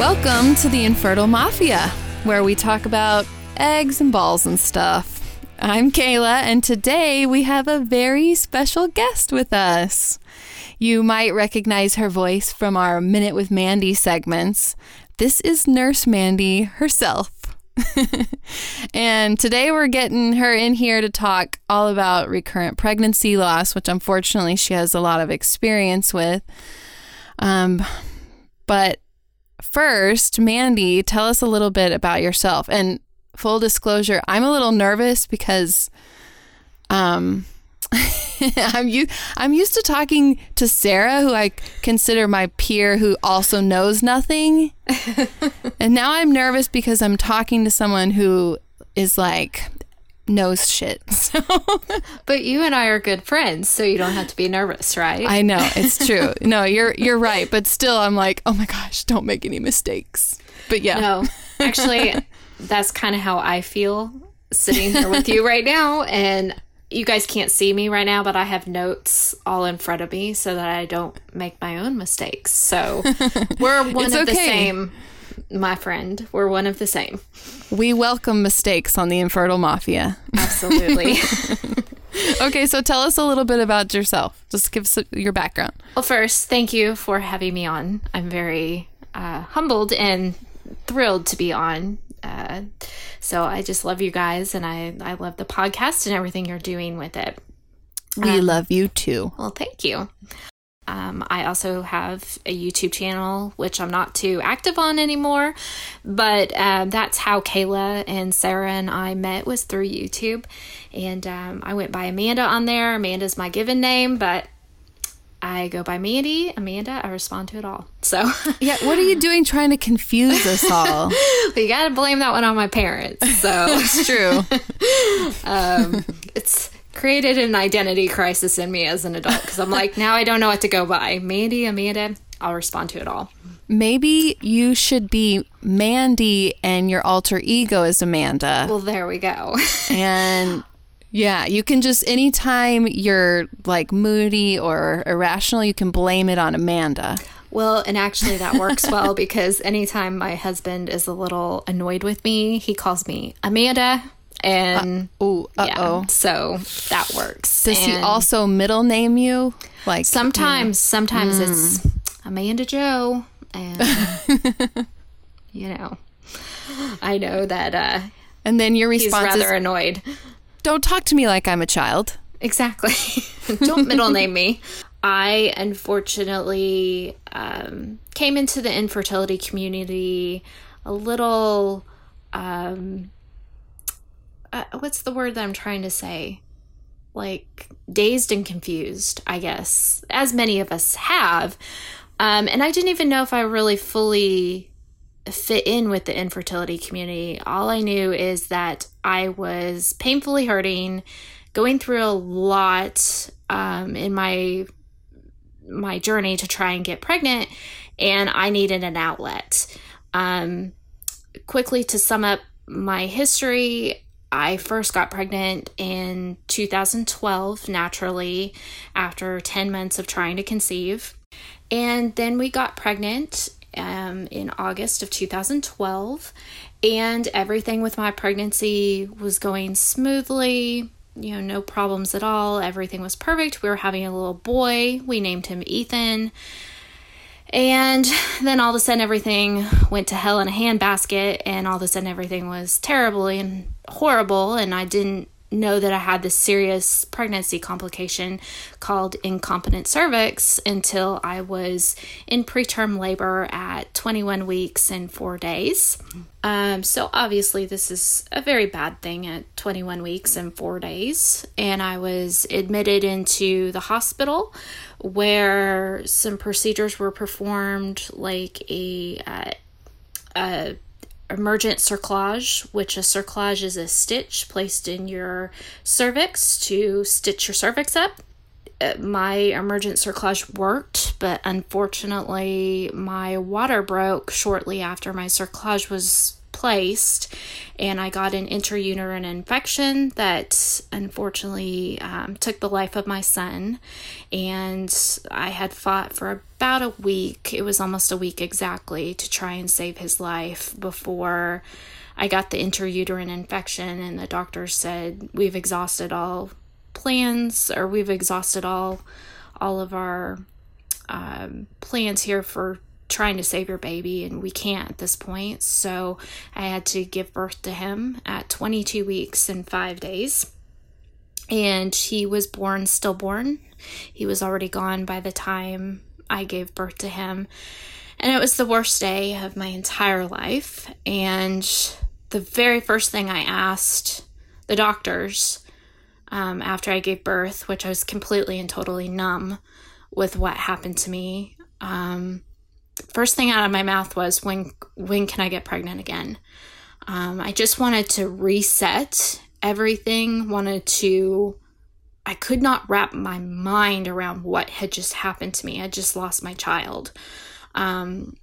Welcome to the Infertile Mafia, where we talk about eggs and balls and stuff. I'm Kaela, and today we have a very special guest with us. You might recognize her voice from our Minute with Mandy segments. This is Nurse Mandy herself. and today we're getting her in here to talk all about recurrent pregnancy loss, which unfortunately she has a lot of experience with. Um, but first, Mandy, tell us a little bit about yourself. And full disclosure, I'm a little nervous because um I'm u- I'm used to talking to Sarah, who I consider my peer, who also knows nothing, and now I'm nervous because I'm talking to someone who is like knows shit. So But you and I are good friends, so you don't have to be nervous, right? I know it's true. No, you're you're right, but still, I'm like, oh my gosh, don't make any mistakes. But yeah, no, actually, that's kind of how I feel sitting here with you right now. And you guys can't see me right now, but I have notes all in front of me so that I don't make my own mistakes. So we're one It's of the same, my friend. We're one of the same. we welcome mistakes on the Infertile Mafia. Absolutely. Okay, so tell us a little bit about yourself. Just give us your background. Well, first, thank you for having me on. I'm very uh, humbled and thrilled to be on. Uh, so I just love you guys, and I I love the podcast and everything you're doing with it. We love you too. Well, thank you. Um, I also have a YouTube channel, which I'm not too active on anymore, but um, that's how Kaela and Sarah and I met was through YouTube, and um, I went by Amanda on there. Amanda's my given name, but I go by Mandy. Amanda, I respond to it all. So Yeah, what are you doing trying to confuse us all? you got to blame that one on my parents. So it's true. it's created an identity crisis in me as an adult because I'm like, now I don't know what to go by. Mandy, Amanda, I'll respond to it all. Maybe you should be Mandy and your alter ego is Amanda. Well, there we go. And yeah, you can just anytime you're like moody or irrational, you can blame it on Amanda. Well, and actually, that works well because anytime my husband is a little annoyed with me, he calls me Amanda. And Ooh, uh yeah, oh. so that works. Does he also middle name you? Like Sometimes, sometimes it's Amanda Joe. And, you know, I know that uh, and then your he's response is, rather annoyed. "Don't talk to me like I'm a child." Exactly. Don't middle name me. I unfortunately um, came into the infertility community a little. Um, uh, what's the word that I'm trying to say? Like dazed and confused, I guess, as many of us have. Um, and I didn't even know if I really fully fit in with the infertility community. All I knew is that I was painfully hurting, going through a lot um, in my my journey to try and get pregnant, and I needed an outlet. Um, quickly to sum up my history, I first got pregnant in 2012 naturally after 10 months of trying to conceive. And then we got pregnant um, in August of 2012, and everything with my pregnancy was going smoothly. You know, no problems at all. Everything was perfect. We were having a little boy. We named him Ethan. And then all of a sudden, everything went to hell in a handbasket, and all of a sudden, everything was terribly and horrible. And I didn't know that I had this serious pregnancy complication called incompetent cervix until I was in preterm labor at 21 weeks and four days. Um, so, obviously, this is a very bad thing at 21 weeks and four days. And I was admitted into the hospital where some procedures were performed, like a, uh, a emergent cerclage, which a cerclage is a stitch placed in your cervix to stitch your cervix up. Uh, My emergent cerclage worked, but unfortunately, my water broke shortly after my cerclage was replaced. And I got an intrauterine infection that unfortunately um, took the life of my son. And I had fought for about a week, it was almost a week exactly, to try and save his life before. I got the intrauterine infection, and the doctor said, We've exhausted all plans, or we've exhausted all all of our um, plans here for trying to save your baby, and we can't at this point. So I had to give birth to him at 22 weeks and five days. And he was born stillborn. He was already gone by the time I gave birth to him. And it was the worst day of my entire life. And the very first thing I asked the doctors um, after I gave birth, which I was completely and totally numb with what happened to me. Um, first thing out of my mouth was when when can I get pregnant again? Um, I just wanted to reset everything. Wanted to. I could not wrap my mind around what had just happened to me. I just lost my child. Um,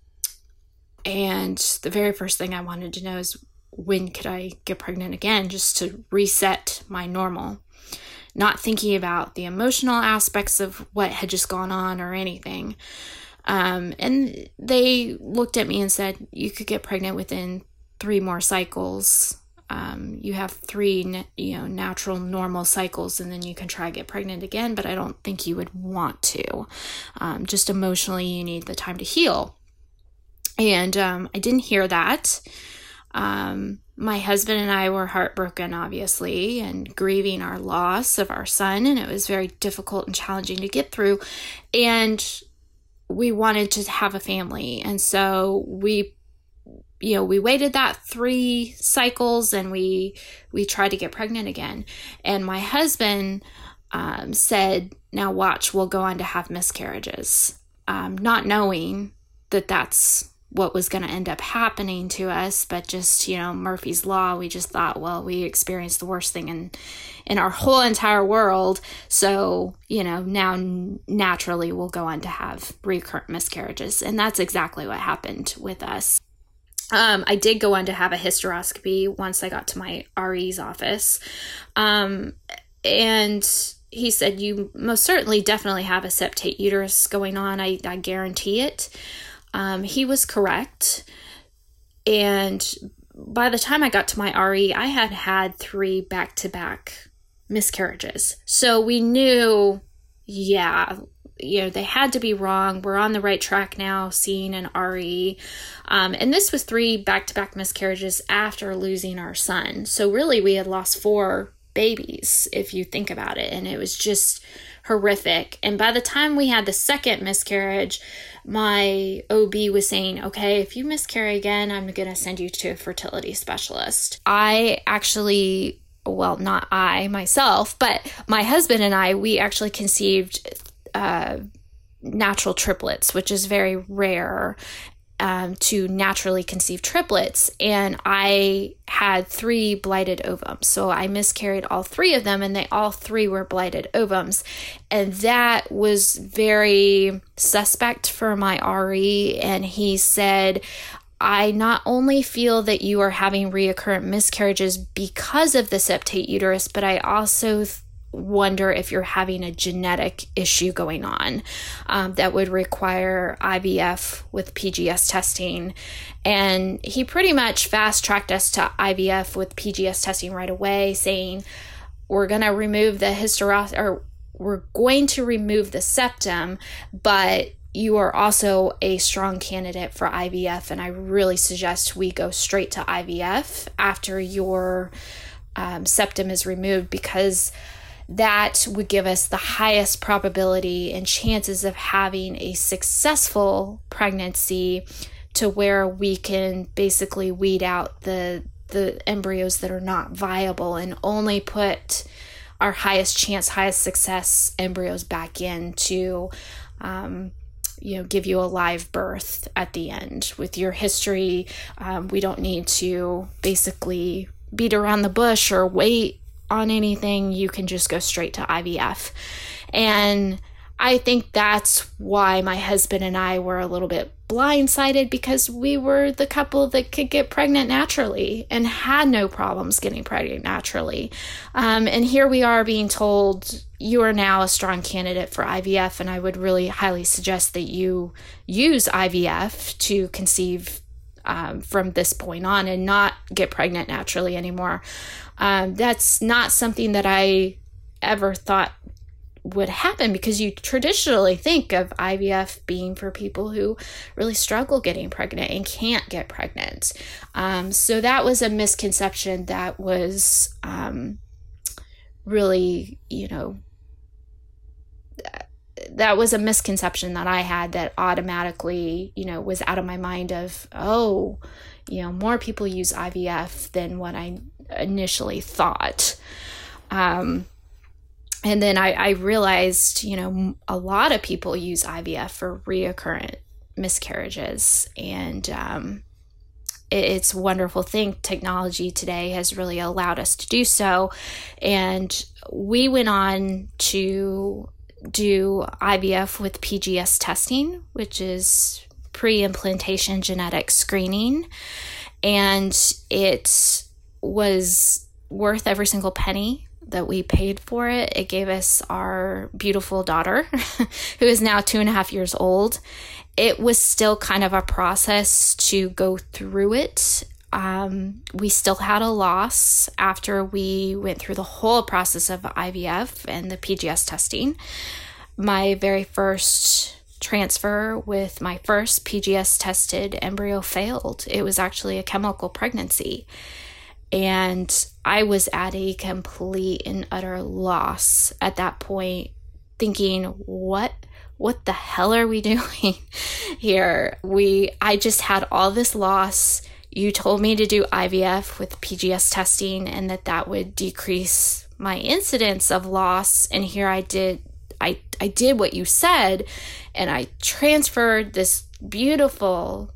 and the very first thing I wanted to know is when could I get pregnant again, just to reset my normal not thinking about the emotional aspects of what had just gone on or anything. Um, and they looked at me and said, You could get pregnant within three more cycles. Um, you have three, you know, natural, normal cycles, and then you can try get pregnant again. But I don't think you would want to. Um, just emotionally, you need the time to heal. And um, I didn't hear that. Um, my husband and I were heartbroken, obviously, and grieving our loss of our son, and it was very difficult and challenging to get through. And we wanted to have a family, and so we, you know, we waited that three cycles, and we we tried to get pregnant again. And my husband um, said, "Now watch, we'll go on to have miscarriages," um, not knowing that that's what was going to end up happening to us but just you know murphy's law we just thought well we experienced the worst thing in in our whole entire world so you know now naturally we'll go on to have recurrent miscarriages and that's exactly what happened with us um, I did go on to have a hysteroscopy once I got to my RE's office. Um, and he said, You most certainly definitely have a septate uterus going on. I, I guarantee it. Um, he was correct. And by the time I got to my RE, I had had three back to back miscarriages. So we knew, yeah, you know, they had to be wrong. We're on the right track now, seeing an RE. Um, and this was three back to back miscarriages after losing our son. So really, we had lost four babies, if you think about it. And it was just horrific. And by the time we had the second miscarriage, my OB was saying, okay, if you miscarry again, I'm going to send you to a fertility specialist. I actually, well, not I myself, but my husband and I, we actually conceived uh, natural triplets, which is very rare um, to naturally conceive triplets. And I had three blighted ovums. So I miscarried all three of them, and they all three were blighted ovums. And that was very suspect for my RE. And he said, I not only feel that you are having reoccurrent miscarriages because of the septate uterus, but I also wonder if you're having a genetic issue going on um, that would require IVF with PGS testing. And he pretty much fast tracked us to IVF with PGS testing right away, saying, We're going to remove the hysteros or we're going to remove the septum, but you are also a strong candidate for IVF. And I really suggest we go straight to IVF after your um, septum is removed because that would give us the highest probability and chances of having a successful pregnancy to where we can basically weed out the the embryos that are not viable and only put our highest chance highest success embryos back in to um, you know give you a live birth at the end. With your history um, we don't need to basically beat around the bush or wait on anything, you can just go straight to IVF. And I think that's why my husband and I were a little bit blindsided because we were the couple that could get pregnant naturally and had no problems getting pregnant naturally. Um, and here we are being told you are now a strong candidate for IVF, and I would really highly suggest that you use IVF to conceive um, from this point on and not get pregnant naturally anymore. Um, that's not something that I ever thought would happen because you traditionally think of IVF being for people who really struggle getting pregnant and can't get pregnant. Um, so that was a misconception that was um, really, you know, that was a misconception that I had that automatically, you know, was out of my mind of, oh, you know, more people use IVF than what I initially thought. Um, and then I, I realized, you know, a lot of people use IVF for reoccurrent miscarriages. And um, it, it's a wonderful thing. Technology today has really allowed us to do so. And we went on to do IVF with PGS testing, which is pre implantation genetic screening. And it was worth every single penny that we paid for it. It gave us our beautiful daughter, who is now two and a half years old. It was still kind of a process to go through it. Um, we still had a loss after we went through the whole process of IVF and the PGS testing. My very first transfer with my first PGS tested embryo failed. It was actually a chemical pregnancy. And I was at a complete and utter loss at that point, thinking, what? What the hell are we doing here? We I just had all this loss. You told me to do IVF with PGS testing and that that would decrease my incidence of loss and here I did I I did what you said and I transferred this beautiful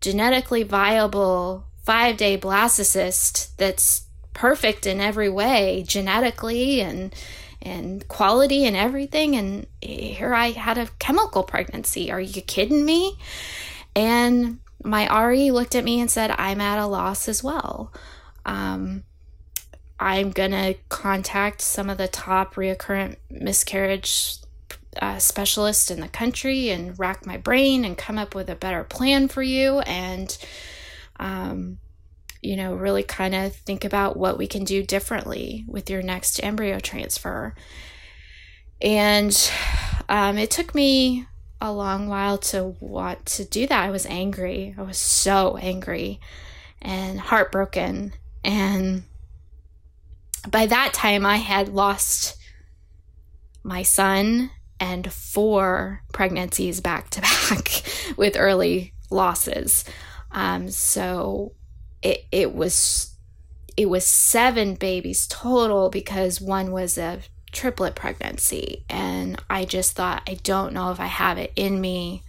genetically viable five day blastocyst that's perfect in every way, genetically and and quality and everything. And here I had a chemical pregnancy. Are you kidding me? And my RE looked at me and said, I'm at a loss as well. Um, I'm going to contact some of the top recurrent miscarriage uh, specialists in the country and rack my brain and come up with a better plan for you. And um, you know, really kind of think about what we can do differently with your next embryo transfer. And um, it took me a long while to want to do that. I was angry. I was so angry and heartbroken. And by that time, I had lost my son and four pregnancies back to back with early losses. Um, so it, it was it was seven babies total because one was a triplet pregnancy and I just thought I don't know if I have it in me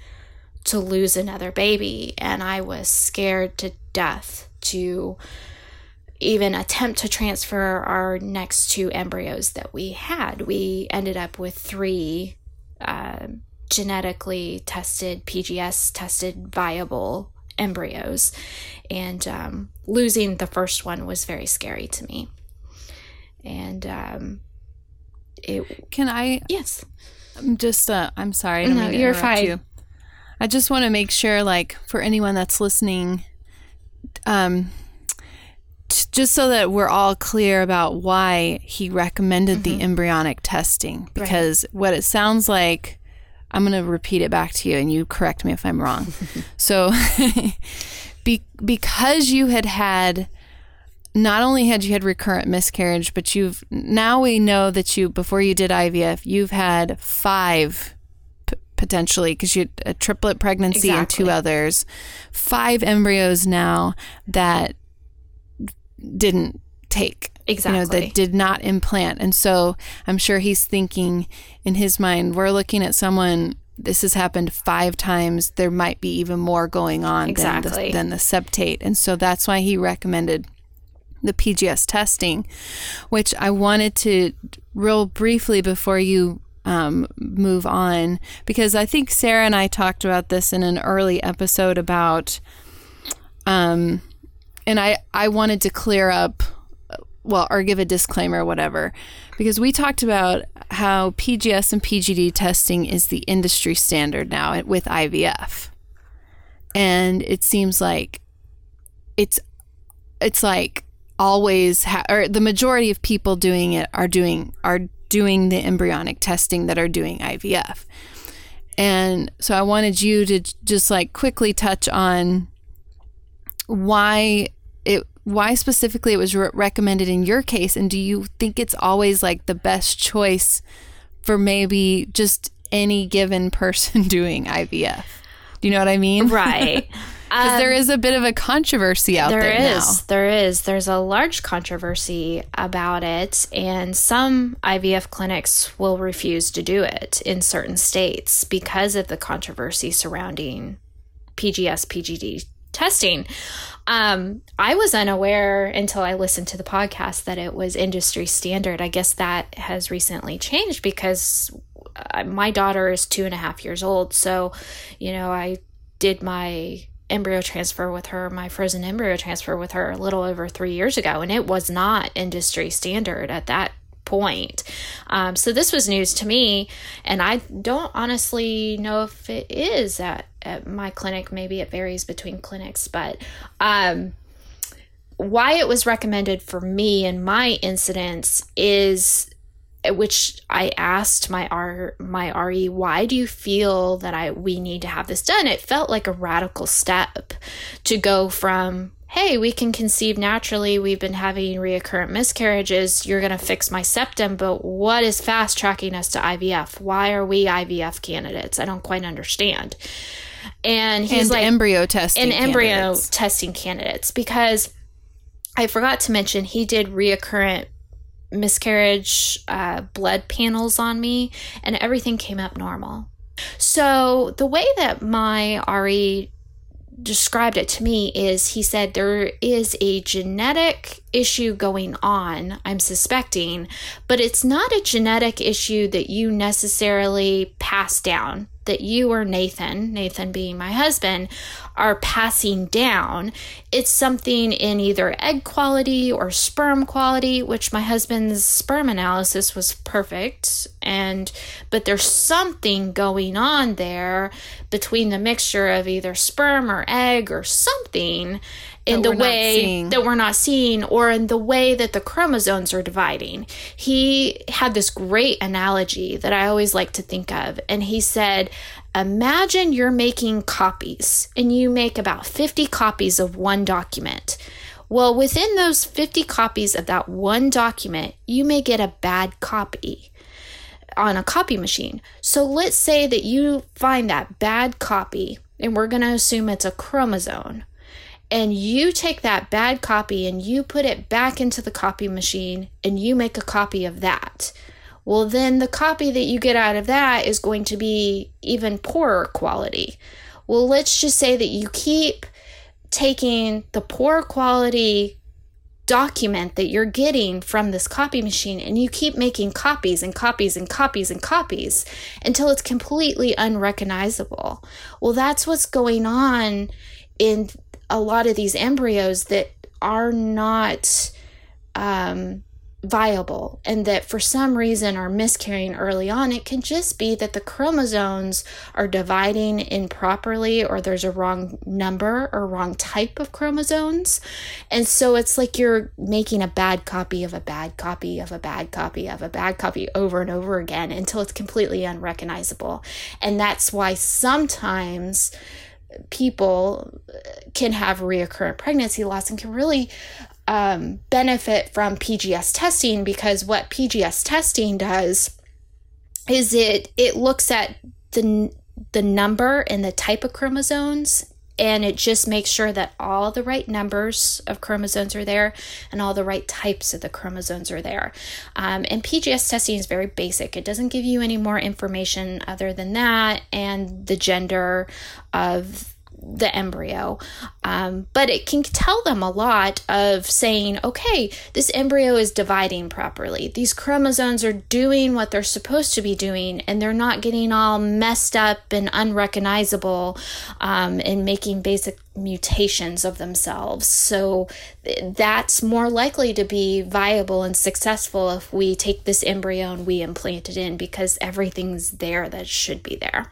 to lose another baby and I was scared to death to even attempt to transfer our next two embryos that we had. We ended up with three uh, genetically tested, PGS tested viable embryos. And um, losing the first one was very scary to me. And um, it. Can I? Yes. I'm just, uh, I'm sorry. I no, you're fine. You. I just want to make sure, like, for anyone that's listening, um, t- just so that we're all clear about why he recommended mm-hmm. the embryonic testing, because right. what it sounds like I'm going to repeat it back to you and you correct me if I'm wrong. so, be, because you had had, not only had you had recurrent miscarriage, but you've, now we know that you, before you did IVF, you've had five p- potentially, because you had a triplet pregnancy exactly. and two others, five embryos now that didn't take Exactly. You know, that did not implant. And so I'm sure he's thinking in his mind, we're looking at someone, this has happened five times. There might be even more going on exactly. than, the, than the septate. And so that's why he recommended the PGS testing, which I wanted to real briefly before you um, move on because I think Sarah and I talked about this in an early episode about, um, and I I wanted to clear up, well, or give a disclaimer, whatever, because we talked about how PGS and PGD testing is the industry standard now with IVF, and it seems like it's it's like always ha- or the majority of people doing it are doing are doing the embryonic testing that are doing IVF. And so I wanted you to just like quickly touch on why it why specifically it was re- recommended in your case and do you think it's always like the best choice for maybe just any given person doing IVF? Do you know what I mean? Right. Because um, there is a bit of a controversy out there. There is. Now. There is. There's a large controversy about it, and some IVF clinics will refuse to do it in certain states because of the controversy surrounding PGS PGD testing. Um, I was unaware until I listened to the podcast that it was industry standard. I guess that has recently changed because uh, my daughter is two and a half years old. So, you know, I did my embryo transfer with her, my frozen embryo transfer with her a little over three years ago, and it was not industry standard at that point. Um, so this was news to me, and I don't honestly know if it is at, at my clinic. Maybe it varies between clinics, but um, why it was recommended for me in my incidents is which I asked my R my RE, why do you feel that I we need to have this done? It felt like a radical step to go from hey, we can conceive naturally. We've been having recurrent miscarriages. You're going to fix my septum, but what is fast tracking us to IVF? Why are we IVF candidates? I don't quite understand. And he's and like embryo testing and embryo candidates. testing candidates because I forgot to mention he did reoccurrent miscarriage uh, blood panels on me, and everything came up normal. So, the way that my RE described it to me is he said there is a genetic issue going on, I'm suspecting, but it's not a genetic issue that you necessarily pass down that you or Nathan, Nathan being my husband, are passing down. It's something in either egg quality or sperm quality, which my husband's sperm analysis was perfect. And, but there's something going on there between the mixture of either sperm or egg or something in the way that we're not seeing or in the way that the chromosomes are dividing. He had this great analogy that I always like to think of. And he said, Imagine you're making copies and you make about 50 copies of one document. Well, within those 50 copies of that one document, you may get a bad copy on a copy machine. So let's say that you find that bad copy, and we're going to assume it's a chromosome and you take that bad copy and you put it back into the copy machine and you make a copy of that. Well, then the copy that you get out of that is going to be even poorer quality. Well, let's just say that you keep taking the poor quality document that you're getting from this copy machine and you keep making copies and copies and copies and copies until it's completely unrecognizable. Well, that's what's going on in a lot of these embryos that are not um, viable and that for some reason are miscarrying early on, it can just be that the chromosomes are dividing improperly or there's a wrong number or wrong type of chromosomes. And so it's like you're making a bad copy of a bad copy of a bad copy of a bad copy over and over again until it's completely unrecognizable. And that's why sometimes people can have reoccurrent pregnancy loss and can really um, benefit from PGS testing because what PGS testing does is it it looks at the the number and the type of chromosomes and it just makes sure that all the right numbers of chromosomes are there and all the right types of the chromosomes are there. Um, and PGS testing is very basic. It doesn't give you any more information other than that and the gender of the embryo. Um, but it can tell them a lot of saying, okay, this embryo is dividing properly. These chromosomes are doing what they're supposed to be doing, and they're not getting all messed up and unrecognizable um, and making basic mutations of themselves. So that's more likely to be viable and successful if we take this embryo and we implant it in because everything's there that should be there.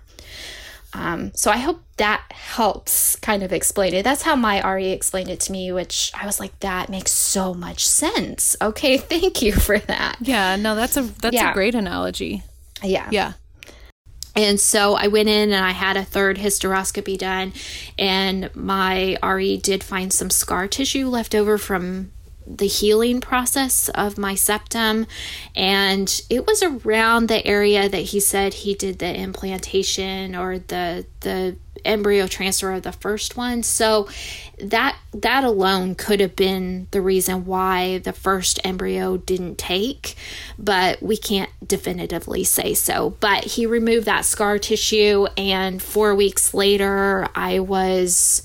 Um, so I hope that helps kind of explain it. That's how my RE explained it to me, which I was like, that makes so much sense. Okay, thank you for that. Yeah, no, that's a that's yeah. a great analogy. Yeah. Yeah. And so I went in and I had a third hysteroscopy done, and my RE did find some scar tissue left over from the healing process of my septum and it was around the area that he said he did the implantation or the the embryo transfer of the first one. So that that alone could have been the reason why the first embryo didn't take but we can't definitively say so. But he removed that scar tissue and 4 weeks later I was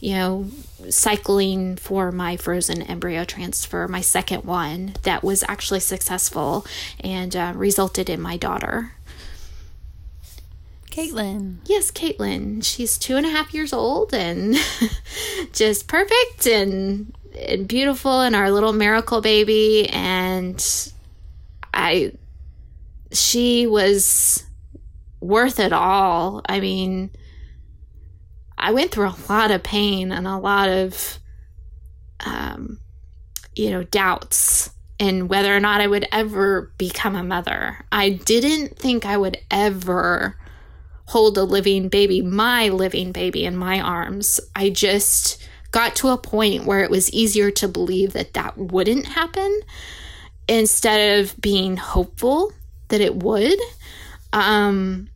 you know cycling for my frozen embryo transfer, my second one, that was actually successful and uh, resulted in my daughter. Caitlin. Yes, Caitlin. She's two and a half years old and just perfect and, and beautiful and our little miracle baby. And I, she was worth it all. I mean, I went through a lot of pain and a lot of, um, you know, doubts in whether or not I would ever become a mother. I didn't think I would ever hold a living baby, my living baby, in my arms. I just got to a point where it was easier to believe that that wouldn't happen instead of being hopeful that it would. Um,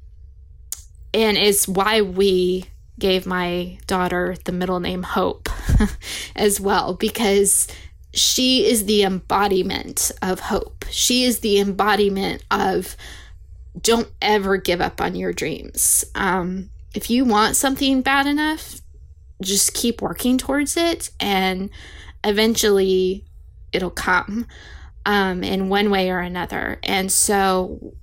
and it's why we gave my daughter the middle name Hope as well, because she is the embodiment of hope. She is the embodiment of don't ever give up on your dreams. Um, if you want something bad enough, just keep working towards it, and eventually it'll come um, in one way or another. And so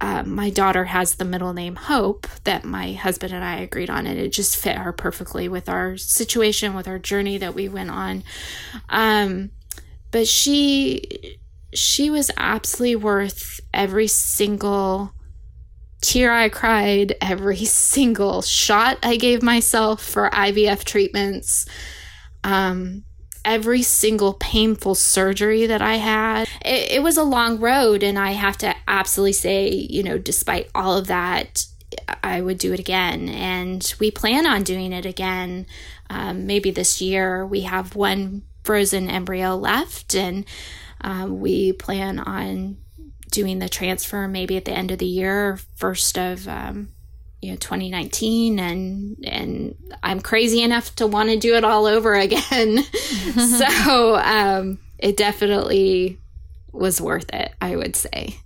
uh, my daughter has the middle name Hope that my husband and I agreed on, and it just fit her perfectly with our situation, with our journey that we went on. Um, but she she was absolutely worth every single tear I cried, every single shot I gave myself for IVF treatments. Um, every single painful surgery that I had. It, it, was a long road, and I have to absolutely say, you know, despite all of that, I would do it again. And we plan on doing it again. Um, maybe this year we have one frozen embryo left, and um, we plan on doing the transfer maybe at the end of the year, first of um, you know 2019 and and I'm crazy enough to want to do it all over again. so um, it definitely was worth it, I would say.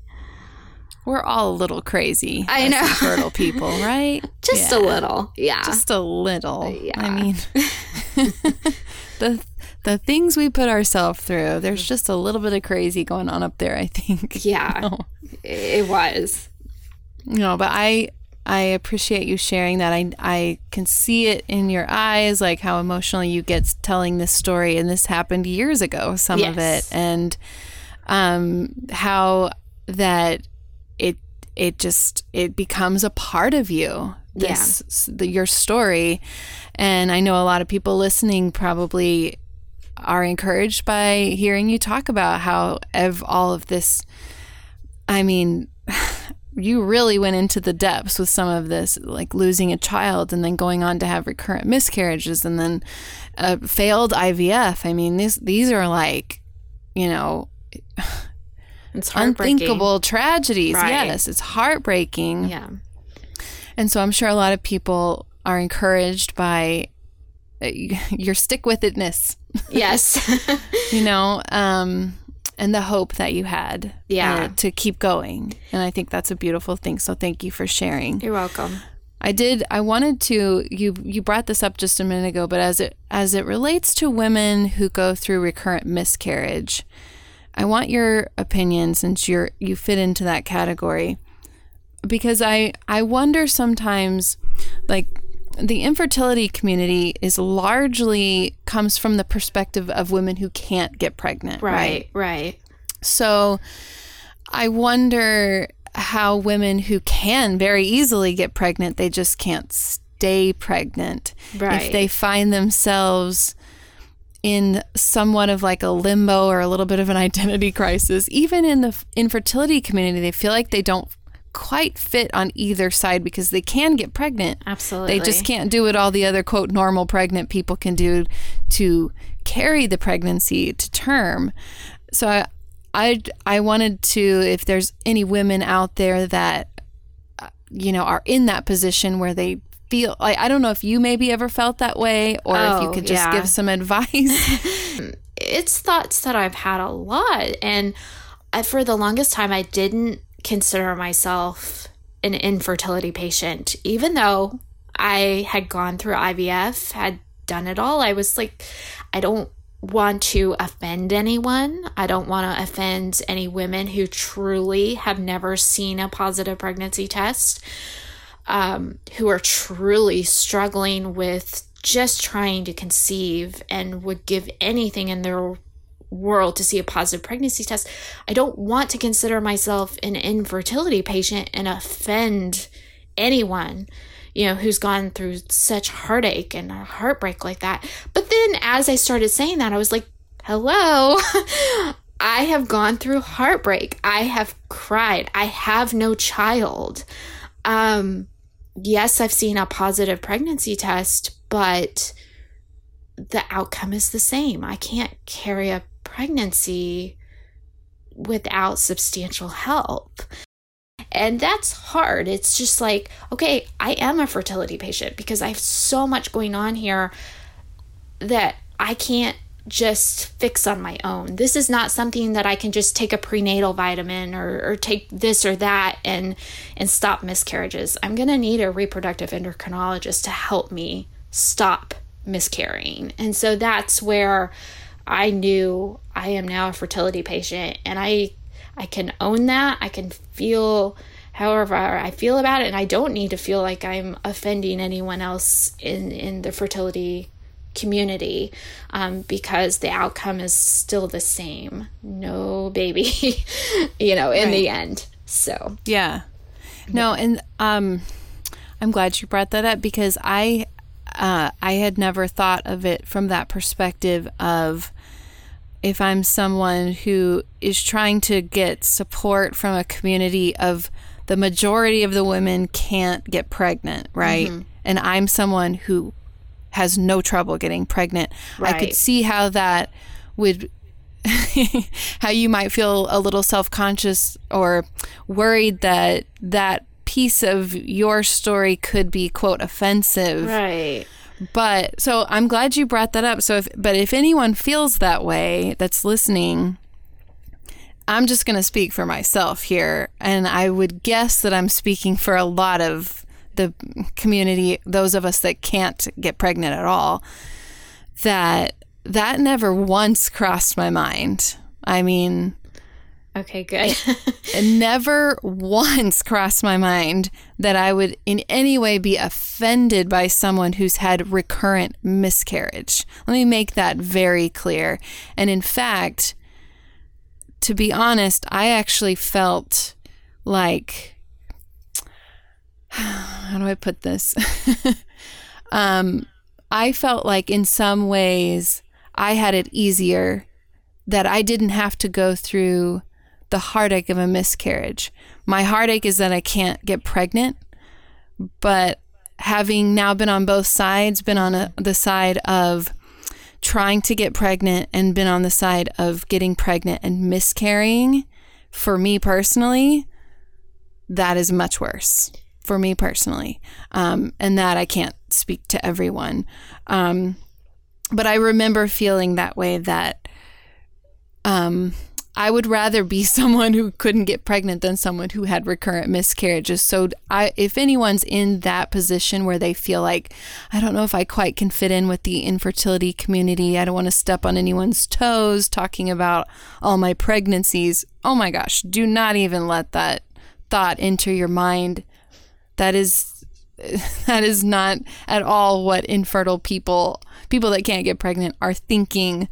We're all a little crazy. I know. Fertile people, right? Just yeah. a little. Yeah. Just a little. Yeah. I mean, the the things we put ourselves through, there's just a little bit of crazy going on up there, I think. Yeah. You know? It was. No, but I I appreciate you sharing that. I, I can see it in your eyes, like how emotional you get telling this story. And this happened years ago, some yes. of it. And um, how that it, it just, it becomes a part of you. This, yeah. the, your story. And I know a lot of people listening probably are encouraged by hearing you talk about how ev- all of this, I mean, you really went into the depths with some of this, like losing a child and then going on to have recurrent miscarriages and then a failed IVF. I mean, these these are like, you know, it's unthinkable tragedies. Right. Yes, it's heartbreaking. Yeah. And so I'm sure a lot of people are encouraged by uh, your stick with itness. Yes. you know, um, and the hope that you had yeah. Uh, to keep going. And I think that's a beautiful thing. So thank you for sharing. You're welcome. I did I wanted to you you brought this up just a minute ago, but as it as it relates to women who go through recurrent miscarriage, I want your opinion since you're you fit into that category. Because I I wonder sometimes like the infertility community is largely comes from the perspective of women who can't get pregnant, right? Right, right. So I wonder how women who can very easily get pregnant, they just can't stay pregnant. Right. If they find themselves in somewhat of like a limbo or a little bit of an identity crisis, even in the infertility community, they feel like they don't quite fit on either side because they can get pregnant. Absolutely. They just can't do what all the other quote normal pregnant people can do to carry the pregnancy to term. So I I I wanted to if there's any women out there that uh, you know are in that position where they feel like I don't know if you maybe ever felt that way or if you Oh, could just yeah. give some advice. it's thoughts that I've had a lot. And I, for the longest time, I didn't consider myself an infertility patient, even though I had gone through IVF, had done it all. I was like, I don't want to offend anyone. I don't want to offend any women who truly have never seen a positive pregnancy test, um, who are truly struggling with just trying to conceive and would give anything in their world to see a positive pregnancy test. I don't want to consider myself an infertility patient and offend anyone, you know, who's gone through such heartache and heartbreak like that. But then as I started saying that, I was like, hello. I have gone through heartbreak. I have cried. I have no child. Um, yes, I've seen a positive pregnancy test, but the outcome is the same. I can't carry a pregnancy without substantial help. And that's hard. It's just like, okay, I am a fertility patient because I have so much going on here that I can't just fix on my own. This is not something that I can just take a prenatal vitamin or, or take this or that and and stop miscarriages. I'm gonna need a reproductive endocrinologist to help me stop miscarrying. And so that's where I knew I am now a fertility patient and I I can own that. I can feel however I feel about it and I don't need to feel like I'm offending anyone else in in the fertility community um, because the outcome is still the same. No baby. You know in the end. So. Yeah. No, and um I'm glad you brought that up because I uh I had never thought of it from that perspective of if I'm someone who is trying to get support from a community of the majority of the women can't get pregnant, right? Mm-hmm. And I'm someone who has no trouble getting pregnant. I could see how that would how you might feel a little self-conscious or worried that that piece of your story could be quote offensive right but so i'm glad you brought that up. So if but if anyone feels that way that's listening i'm just going to speak for myself here. And i would guess that i'm speaking for a lot of the community those of us that can't get pregnant at all that that never once crossed my mind. I mean okay good it never once crossed my mind that I would in any way be offended by someone who's had recurrent miscarriage. Let me make that very clear. And in fact, to be honest, I actually felt like how do I put this? um, I felt like in some ways I had it easier that I didn't have to go through the heartache of a miscarriage. My heartache is that I can't get pregnant, but having now been on both sides, been on a, the side of trying to get pregnant and been on the side of getting pregnant and miscarrying, for me personally, that is much worse for me personally. Um, and that I can't speak to everyone. Um, but I remember feeling that way that um, I would rather be someone who couldn't get pregnant than someone who had recurrent miscarriages. So, I, if anyone's in that position where they feel like, I don't know if I quite can fit in with the infertility community, I don't want to step on anyone's toes talking about all my pregnancies. Oh my gosh, do not even let that thought enter your mind. That is that is not at all what infertile people people that can't get pregnant are thinking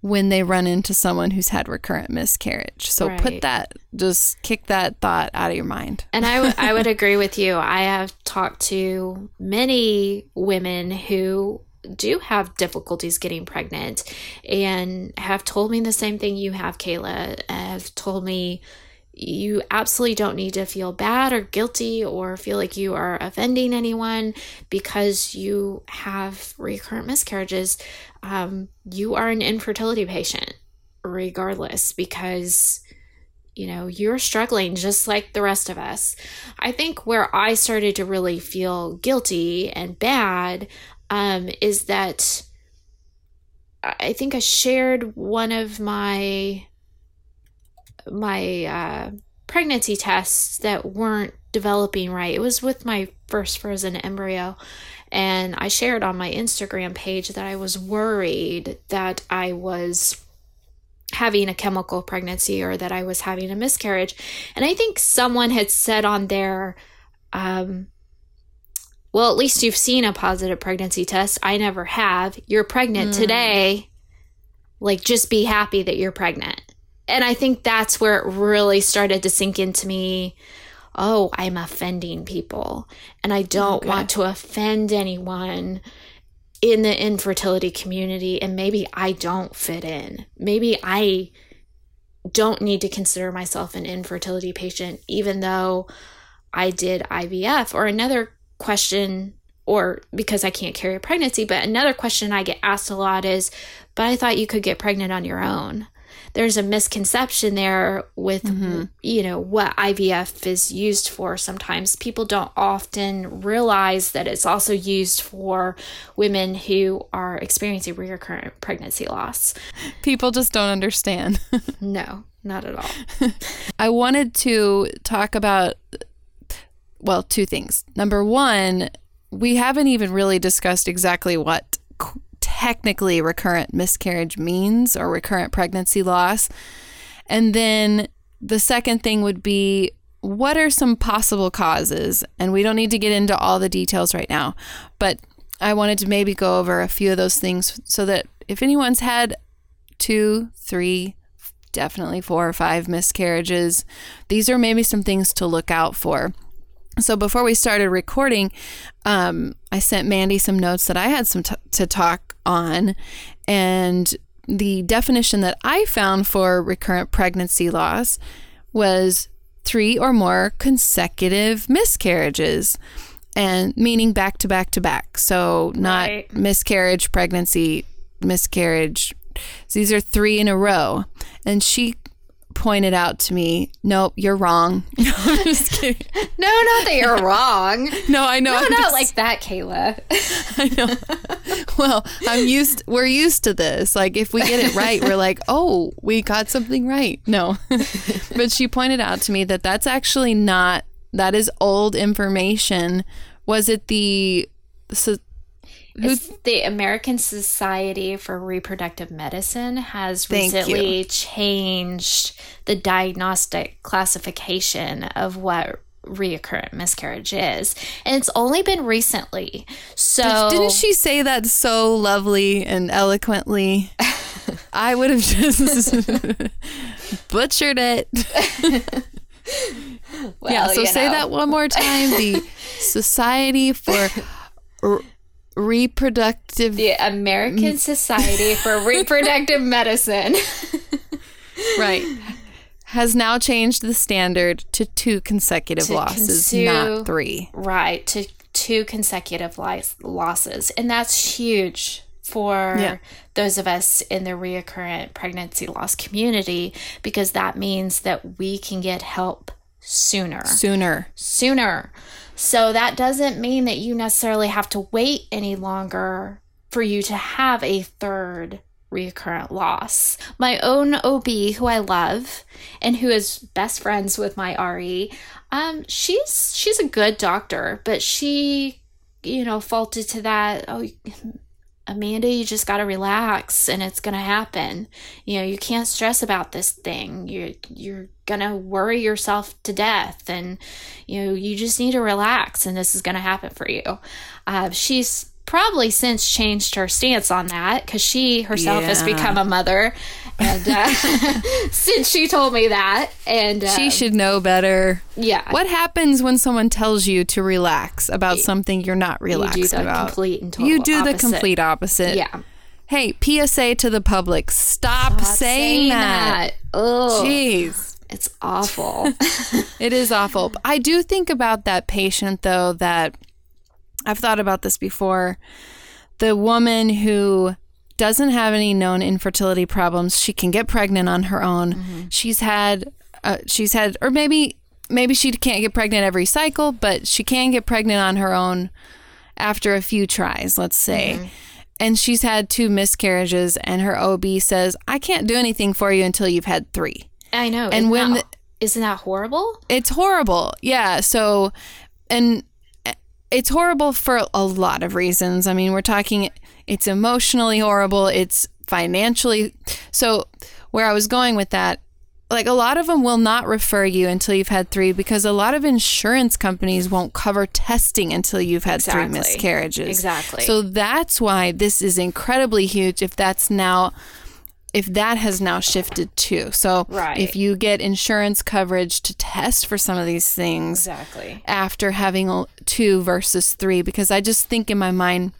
when they run into someone who's had recurrent miscarriage. So right. put that, just kick that thought out of your mind. And I, w- I would agree with you. I have talked to many women who do have difficulties getting pregnant and have told me the same thing you have, Kaela, have told me you absolutely don't need to feel bad or guilty or feel like you are offending anyone because you have recurrent miscarriages. Um, you are an infertility patient, regardless, because you know you're struggling just like the rest of us. I think where I started to really feel guilty and bad um, is that I think I shared one of my my uh, pregnancy tests that weren't developing right. It was with my first frozen embryo. And I shared on my Instagram page that I was worried that I was having a chemical pregnancy or that I was having a miscarriage. And I think someone had said on there, um, well, at least you've seen a positive pregnancy test. I never have. You're pregnant mm. today. Like, just be happy that you're pregnant and I think that's where it really started to sink into me. Oh, I'm offending people, and I don't okay. want to offend anyone in the infertility community. And maybe I don't fit in. Maybe I don't need to consider myself an infertility patient, even though I did IVF. Or another question, or because I can't carry a pregnancy, but another question I get asked a lot is, but I thought you could get pregnant on your own there's a misconception there with mm-hmm. you know what IVF is used for sometimes. People don't often realize that it's also used for women who are experiencing recurrent pregnancy loss. People just don't understand. No not at all. I wanted to talk about well two things. Number 1 we haven't even really discussed exactly what technically recurrent miscarriage means or recurrent pregnancy loss. And then the second thing would be what are some possible causes? And we don't need to get into all the details right now, but I wanted to maybe go over a few of those things so that if anyone's had two, three, definitely four or five miscarriages, these are maybe some things to look out for. So before we started recording, um, I sent Mandy some notes that I had some t- to talk on, and the definition that I found for recurrent pregnancy loss was three or more consecutive miscarriages, and meaning back to back to back. So not right. miscarriage, pregnancy, miscarriage. So These are three in a row. And she pointed out to me, nope, you're wrong. No, I'm just kidding. no, not that you're wrong. no, I know. No, I'm not just, like that, Kaela. I know. Well, I'm used. We're used to this. Like, if we get it right, we're like, oh, we got something right. No, but she pointed out to me that that's actually not. That is old information. Was it the so it's the American Society for Reproductive Medicine has recently changed the diagnostic classification of what reoccurrent miscarriage is and it's only been recently. So didn't she say that so lovely and eloquently? I would have just butchered it. Well, yeah so say know. that one more time. The society for reproductive the American Society for Reproductive Medicine. right. Has now changed the standard to two consecutive to losses, not three. Right, to two consecutive losses. And that's huge for yeah. those of us in the reoccurrent pregnancy loss community because that means that we can get help sooner. Sooner. Sooner. So that doesn't mean that you necessarily have to wait any longer for you to have a third recurrent loss. My own OB, who I love and who is best friends with my RE, um, she's she's a good doctor, but she, you know, faulted to that. Oh, Amanda, you just got to relax and it's going to happen. You know, you can't stress about this thing. You're you're going to worry yourself to death and you know, you just need to relax and this is going to happen for you. Uh, she's probably since changed her stance on that because she herself yeah. has become a mother and uh, since she told me that and she um, should know better. Yeah. What happens when someone tells you to relax about something you're not relaxed you do the about? you do opposite. the complete opposite. Yeah. Hey psa to the public. Stop, stop saying, saying, that, Oh, jeez. It's awful. It is awful. I do think about that patient though that I've thought about this before. The woman who doesn't have any known infertility problems, she can get pregnant on her own. Mm-hmm. She's had, uh, she's had, or maybe maybe she can't get pregnant every cycle, but she can get pregnant on her own after a few tries, let's say. Mm-hmm. And she's had two miscarriages, and her OB says, I can't do anything for you until you've had three. I know. And isn't when. That, the, isn't that horrible? It's horrible. Yeah. So, and it's horrible for a lot of reasons. I mean, we're talking it's emotionally horrible, it's financially. So, where I was going with that, like a lot of them will not refer you until you've had three because a lot of insurance companies won't cover testing until you've had exactly. three miscarriages. Exactly. So that's why this is incredibly huge if that's now if that has now shifted too. So right. if you get insurance coverage to test for some of these things exactly after having two versus three, because I just think in my mind,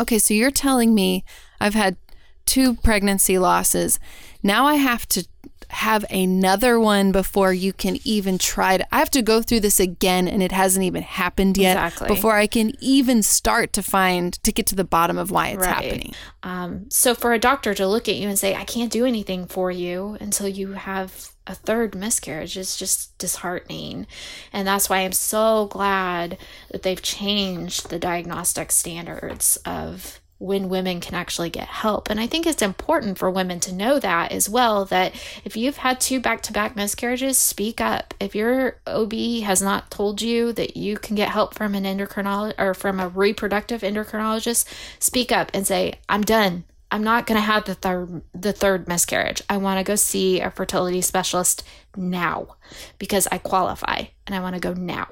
okay, so you're telling me I've had two pregnancy losses. Now I have to have another one before you can even try to. I have to go through this again, and it hasn't even happened yet exactly. before I can even start to find to get to the bottom of why it's right. happening. Um, so for a doctor to look at you and say, "I can't do anything for you until you have." A third miscarriage is just disheartening. And that's why I'm so glad that they've changed the diagnostic standards of when women can actually get help. And I think it's important for women to know that as well that if you've had two back to back miscarriages, speak up. If your OB has not told you that you can get help from an endocrinologist or from a reproductive endocrinologist, speak up and say, I'm done. I'm not going to have the third the third miscarriage. I want to go see a fertility specialist now because I qualify and I want to go now.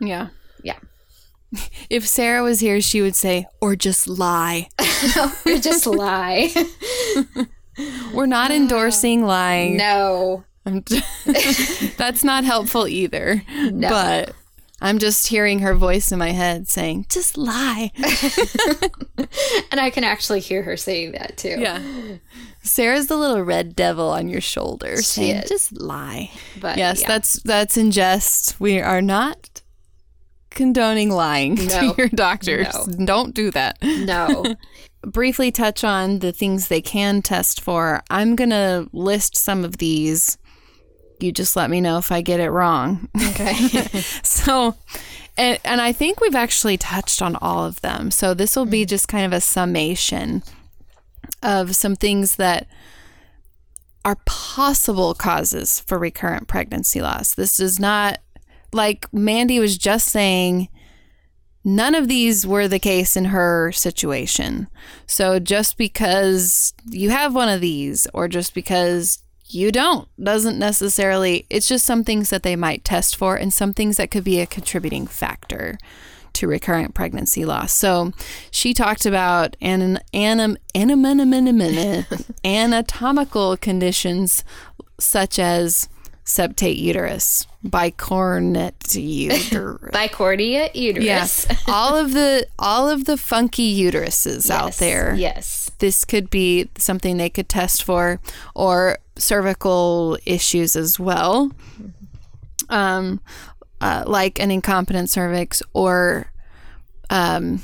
Yeah. Yeah. If Sarah was here, she would say, or just lie. or just lie. We're not endorsing lying. No. That's not helpful either. No. But I'm just hearing her voice in my head saying, just lie. and I can actually hear her saying that too. Yeah. Sarah's the little red devil on your shoulder she saying, is. just lie. But yes, yeah. that's that's in jest. We are not condoning lying no. to your doctors. No. Don't do that. No. Briefly touch on the things they can test for. I'm going to list some of these. You just let me know if I get it wrong. Okay. so, and, and I think we've actually touched on all of them. So this will be mm. just kind of a summation of some things that are possible causes for recurrent pregnancy loss. This is not like Mandy was just saying, none of these were the case in her situation. So just because you have one of these or just because you don't doesn't necessarily, it's just some things that they might test for and some things that could be a contributing factor to recurrent pregnancy loss. So she talked about an, an, an, an an an an anatomical conditions such as septate uterus, bicornate uterus, bicordia uterus. Yes, all of the all of the funky uteruses yes, out there. Yes, this could be something they could test for, or cervical issues as well, um, uh, like an incompetent cervix or um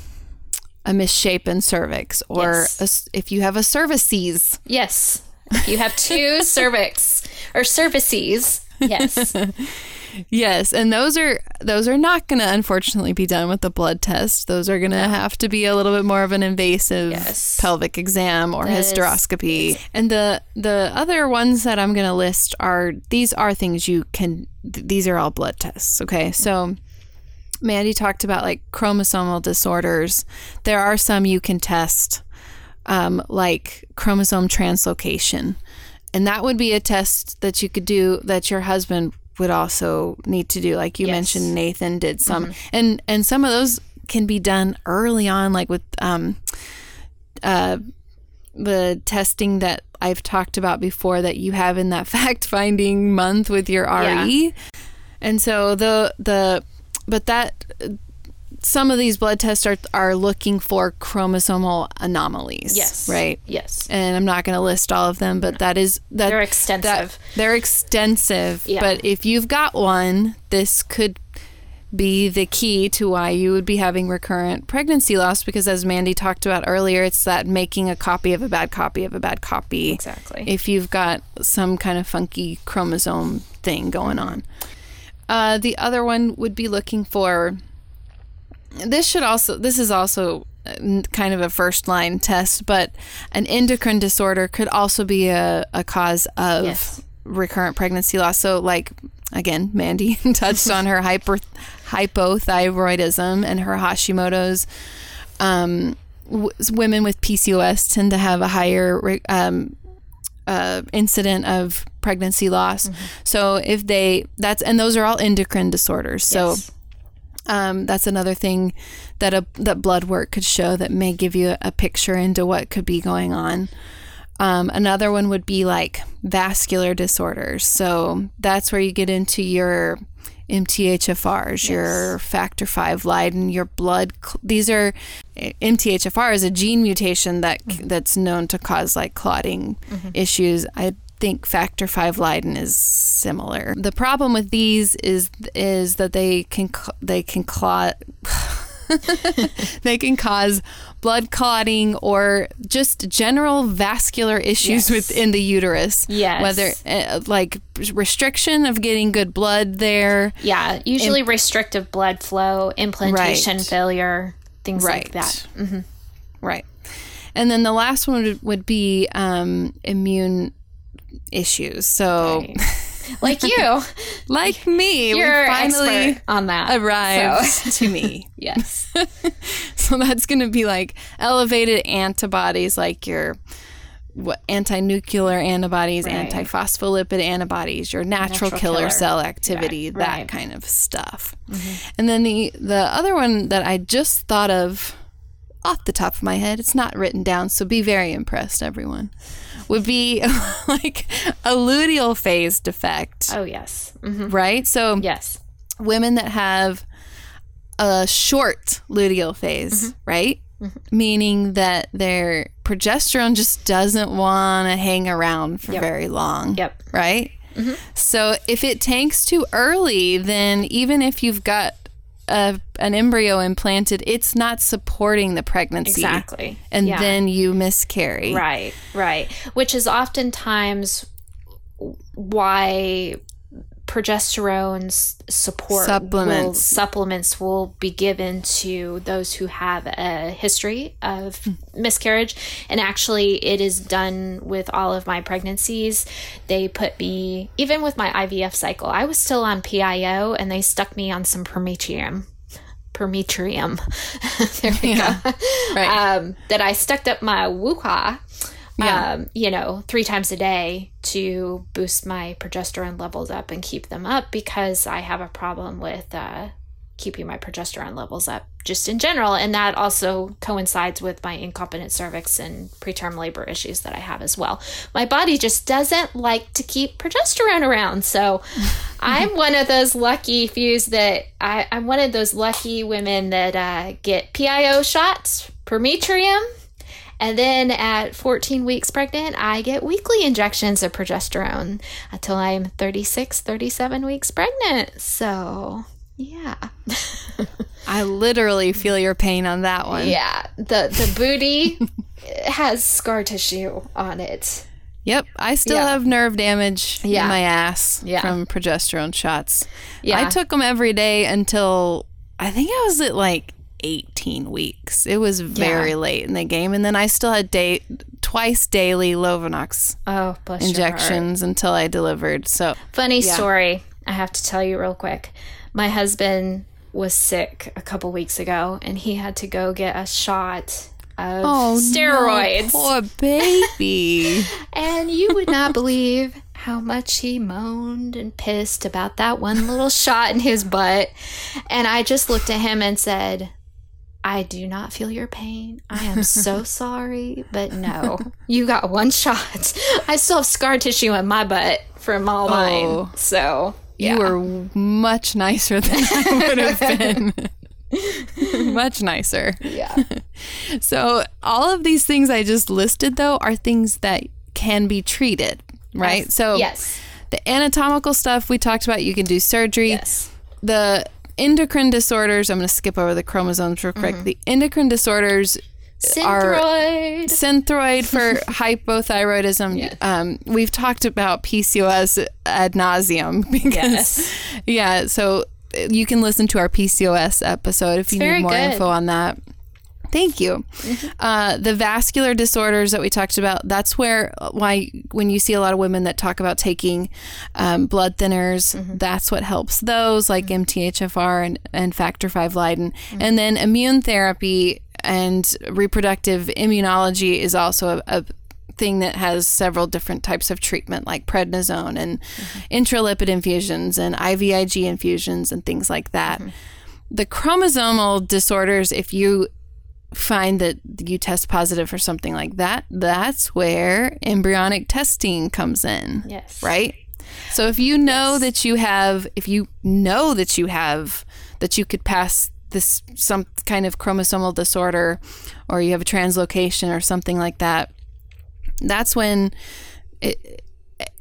a misshapen cervix or yes. a, if you have a cervices. Yes. You have two cervix or cervices. Yes. Yes, and those are those are not going to unfortunately be done with the blood test. Those are going to have to be a little bit more of an invasive Yes. pelvic exam or That is- hysteroscopy. And the the other ones that I'm going to list are these are things you can th- these are all blood tests, okay? So Mandy talked about like chromosomal disorders. There are some you can test um, like chromosome translocation. And that would be a test that you could do that your husband would also need to do. Like you Yes. mentioned, Nathan did some, and and some of those can be done early on, like with um, uh, the testing that I've talked about before that you have in that fact finding month with your RE. And so the the but that some of these blood tests are are looking for chromosomal anomalies. Yes. Right. Yes. And I'm not going to list all of them, but that is that They're that- extensive. they're extensive. Yeah. But if you've got one, this could be the key to why you would be having recurrent pregnancy loss because as Mandy talked about earlier, it's that making a copy of a bad copy of a bad copy. Exactly. If you've got some kind of funky chromosome thing going on. Uh, the other one would be looking for this should also this is also uh, kind of a first line test but an endocrine disorder could also be a, a cause of Yes. recurrent pregnancy loss so like again mandy touched on her hyper hypothyroidism and her hashimoto's um, w- women with pcos tend to have a higher re- um, uh, incident of pregnancy loss Mm-hmm. so if they that's and those are all endocrine disorders so Yes. Um, that's another thing that a that blood work could show that may give you a picture into what could be going on. Um, another one would be like vascular disorders. So that's where you get into your MTHFRs, your factor five Leiden, your blood. cl- These are MTHFR is a gene mutation that that's known to cause like clotting issues. I think factor five Leiden is similar. The problem with these is is that they can they can clot. they can cause blood clotting or just general vascular issues Yes. within the uterus. Yes. Whether uh, like restriction of getting good blood there. Yeah, usually restrictive blood flow, implantation Right. failure, things Right. like that. Right. And then the last one would, would be um, immune issues. So, Right. like you, like me, you're we finally on that. arrived So, to me. yes. So that's going to be like elevated antibodies, like your what anti-nuclear antibodies, Right. anti-phospholipid antibodies, your natural, Natural killer, killer. cell activity, that. Mm-hmm. kind of stuff. And then the the other one that I just thought of off the top of my head, it's not written down, so be very impressed, everyone. Would be like a luteal phase defect, Oh yes. hmm right? So Yes. women that have a short luteal phase, Mm-hmm. right? Meaning that their progesterone just doesn't want to hang around for Yep. very long, Yep. right? So if it tanks too early, then even if you've got a, an embryo implanted, it's not supporting the pregnancy. Exactly. And Yeah. then you miscarry. Right, right. Which is oftentimes why progesterone's support Supplements. will, supplements will be given to those who have a history of miscarriage and actually it is done with all of my pregnancies they put me even with my ivf cycle i was still on pio and they stuck me on some Prometrium Prometrium there we Yeah. go Right. um, that I stuck up my wuha, Yeah. um, you know, three times a day to boost my progesterone levels up and keep them up because I have a problem with uh, keeping my progesterone levels up just in general. And that also coincides with my incompetent cervix and preterm labor issues that I have as well. My body just doesn't like to keep progesterone around. So I'm one of those lucky fews that I, I'm one of those lucky women that uh, get PIO shots, Prometrium, and then at 14 weeks pregnant, I get weekly injections of progesterone until I'm 36, 37 weeks pregnant. So, yeah. I literally feel your pain on that one. Yeah. The the booty has scar tissue on it. Yep, I still Yeah. have nerve damage Yeah. in my ass Yeah. from progesterone shots. Yeah. I took them every day until I think I was at like 18 weeks. It was very Yeah. late in the game, and then I still had day twice daily Lovenox Oh, injections until I delivered. So Funny story. I have to tell you real quick. My husband was sick a couple weeks ago, and he had to go get a shot of Oh, steroids. poor baby. And you would not believe how much he moaned and pissed about that one little shot in his butt. And I just looked at him and said, I do not feel your pain. I am so sorry, but no, you got one shot. I still have scar tissue in my butt from all Oh. mine. So, yeah. You were much nicer than I would have been. much nicer. yeah. So, all of these things I just listed, though, are things that can be treated, right? So, yes. the anatomical stuff we talked about, you can do surgery. Yes. The endocrine disorders, I'm going to skip over the chromosomes real quick. The endocrine disorders are Synthroid. synthroid for hypothyroidism. Um, we've talked about PCOS ad nauseum because, Yes. yeah. So you can listen to our PCOS episode if you need more good. Mm-hmm. info on that. Thank you. Uh, the vascular disorders that we talked about, that's where, why, when you see a lot of women that talk about taking um, blood thinners, Mm-hmm. that's what helps those, like MTHFR and, and factor V Leiden. And then immune therapy and reproductive immunology is also a, a thing that has several different types of treatment, like prednisone and intralipid infusions and IVIG infusions and things like that. The chromosomal disorders, if you find that you test positive for something like that, that's where embryonic testing comes in. Yes. Right? So if you know that you have, if you know that you have, that you could pass this some kind of chromosomal disorder or you have a translocation or something like that, that's when it,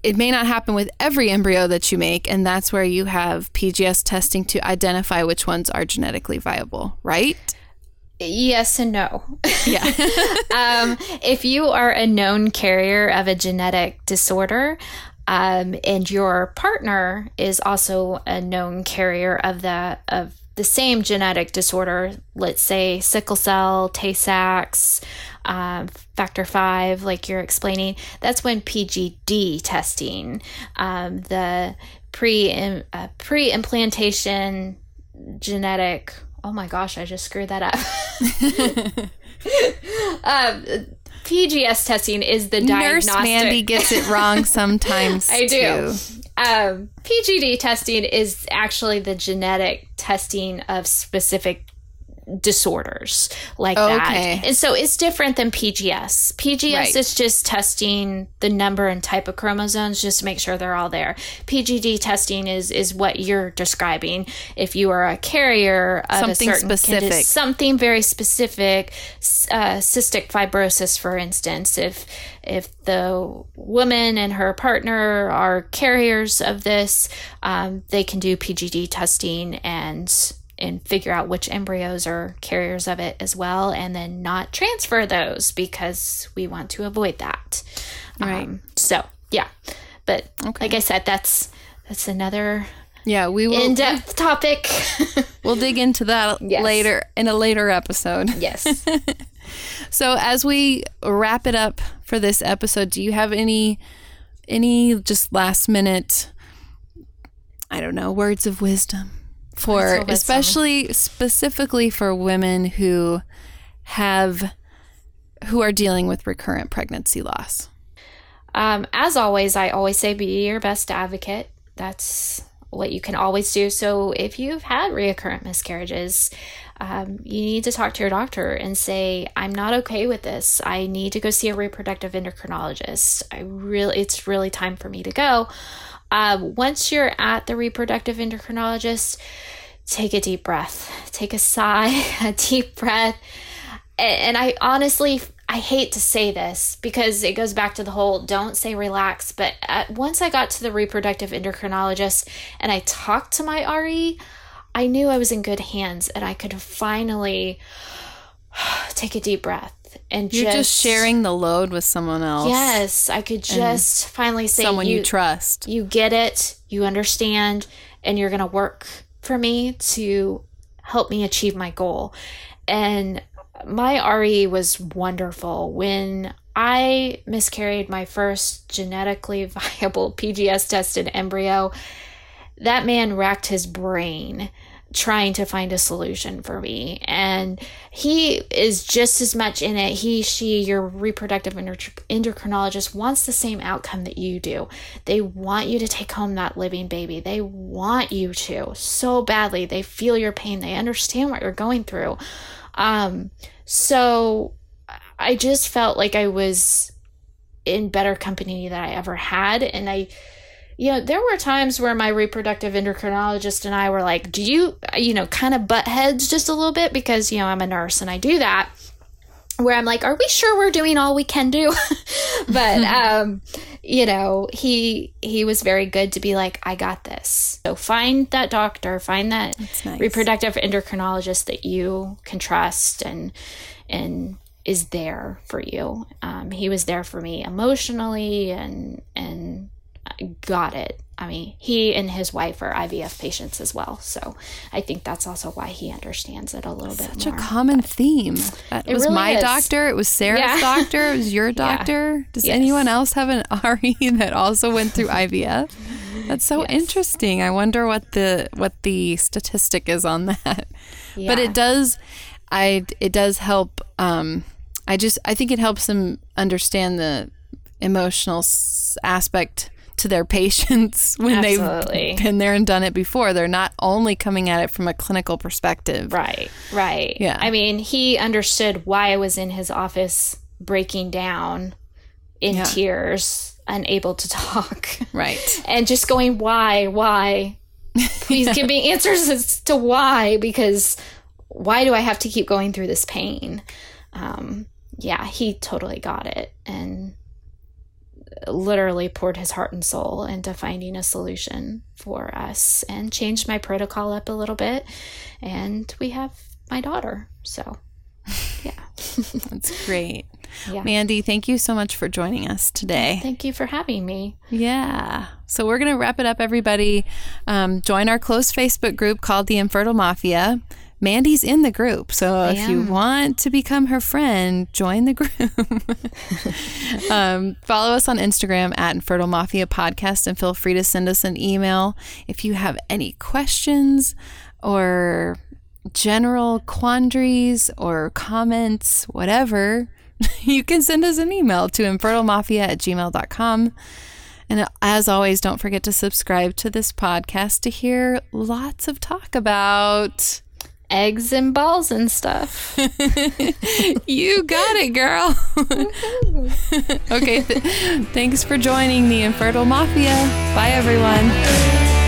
it may not happen with every embryo that you make, and that's where you have PGS testing to identify which ones are genetically viable, right? Yes and no. Yeah. um, if you are a known carrier of a genetic disorder, um, and your partner is also a known carrier of the of the same genetic disorder, let's say sickle cell, Tay Sachs, um, factor five, like you're explaining, that's when PGD testing, um, the pre uh, pre implantation genetic. Oh my gosh, I just screwed that up. um, PGS testing is the diagnostic. Nurse. Mandy gets it wrong sometimes. I do. too. Um, PGD testing is actually the genetic testing of specific disorders like Okay. that. And so it's different than PGS. PGS Right. is just testing the number and type of chromosomes just to make sure they're all there. PGD testing is is what you're describing. If you are a carrier of Something a certain condi- specific. something very specific, uh, cystic fibrosis, for instance, if if the woman and her partner are carriers of this, um, they can do PGD testing and and figure out which embryos are carriers of it as well, and then not transfer those because we want to avoid that. Right. Um, so yeah, but like I said, that's that's another Yeah, we will. in-depth topic. we'll dig into that Yes. later in a later episode. yes. So as we wrap it up for this episode, do you have any any just last minute I don't know, words of wisdom for especially specifically for women who have who are dealing with recurrent pregnancy loss. Um, as always, I always say be your best advocate. That's what you can always do. So if you've had reoccurrent miscarriages, um, you need to talk to your doctor and say, "I'm not okay with this. I need to go see a reproductive endocrinologist. I really, it's really time for me to go." Um, once you're at the reproductive endocrinologist, take a deep breath, take a sigh, a deep breath, a- and I honestly I hate to say this because it goes back to the whole don't say relax, but at, once I got to the reproductive endocrinologist and I talked to my RE, I knew I was in good hands and I could finally take a deep breath and You're just, just sharing the load with someone else. Yes, I could just finally say Someone you, you trust. you get it, you understand, and you're going to work for me to help me achieve my goal. And my RE was wonderful. When I miscarried my first genetically viable PGS tested embryo, that man racked his brain trying to find a solution for me. And he is just as much in it. He, she, your reproductive endocrinologist wants the same outcome that you do. They want you to take home that living baby. They want you to so badly. They feel your pain. They understand what you're going through. Um, so I just felt like I was in better company than I ever had. And I, you know, there were times where my reproductive endocrinologist and I were like, do you, you know, kind of butt heads just a little bit because, you know, I'm a nurse and I do that. Where I'm like, are we sure we're doing all we can do? but um, you know, he he was very good to be like, I got this. So find that doctor, find that nice. reproductive endocrinologist that you can trust and and is there for you. Um, he was there for me emotionally and and got it. I mean, he and his wife are IVF patients as well, so I think that's also why he understands it a little bit Such a common theme. That It was really my is. doctor. It was Sarah's Yeah. doctor. It was your doctor. Does Yes. anyone else have an RE that also went through IVF? That's so Yes. interesting. I wonder what the what the statistic is on that. But it does, I it does help. Um, I just I think it helps them understand the emotional aspect to their patients when Absolutely. they've been there and done it before. They're not only coming at it from a clinical perspective. Right, right. Yeah. I mean, he understood why I was in his office breaking down in Yeah. tears, unable to talk, Right. and just going, why, why? Please give me answers as to why, because why do I have to keep going through this pain? Um, yeah, he totally got it and literally poured his heart and soul into finding a solution for us and changed my protocol up a little bit. And we have my daughter. So, yeah. That's great. Yeah. Mandy, thank you so much for joining us today. Thank you for having me. Yeah. So we're going to wrap it up, everybody. Um, join our close Facebook group called the Infertile Mafia. Mandy's in the group. So if you want to become her friend, join the group. um, follow us on Instagram at Infertile Mafia Podcast and feel free to send us an email if you have any questions or general quandaries or comments, whatever. You can send us an email to infertilemafia at gmail.com. And as always, don't forget to subscribe to this podcast to hear lots of talk about. Eggs and balls and stuff. You got it, girl. okay, th- thanks for joining the Infertile Mafia. Bye, everyone.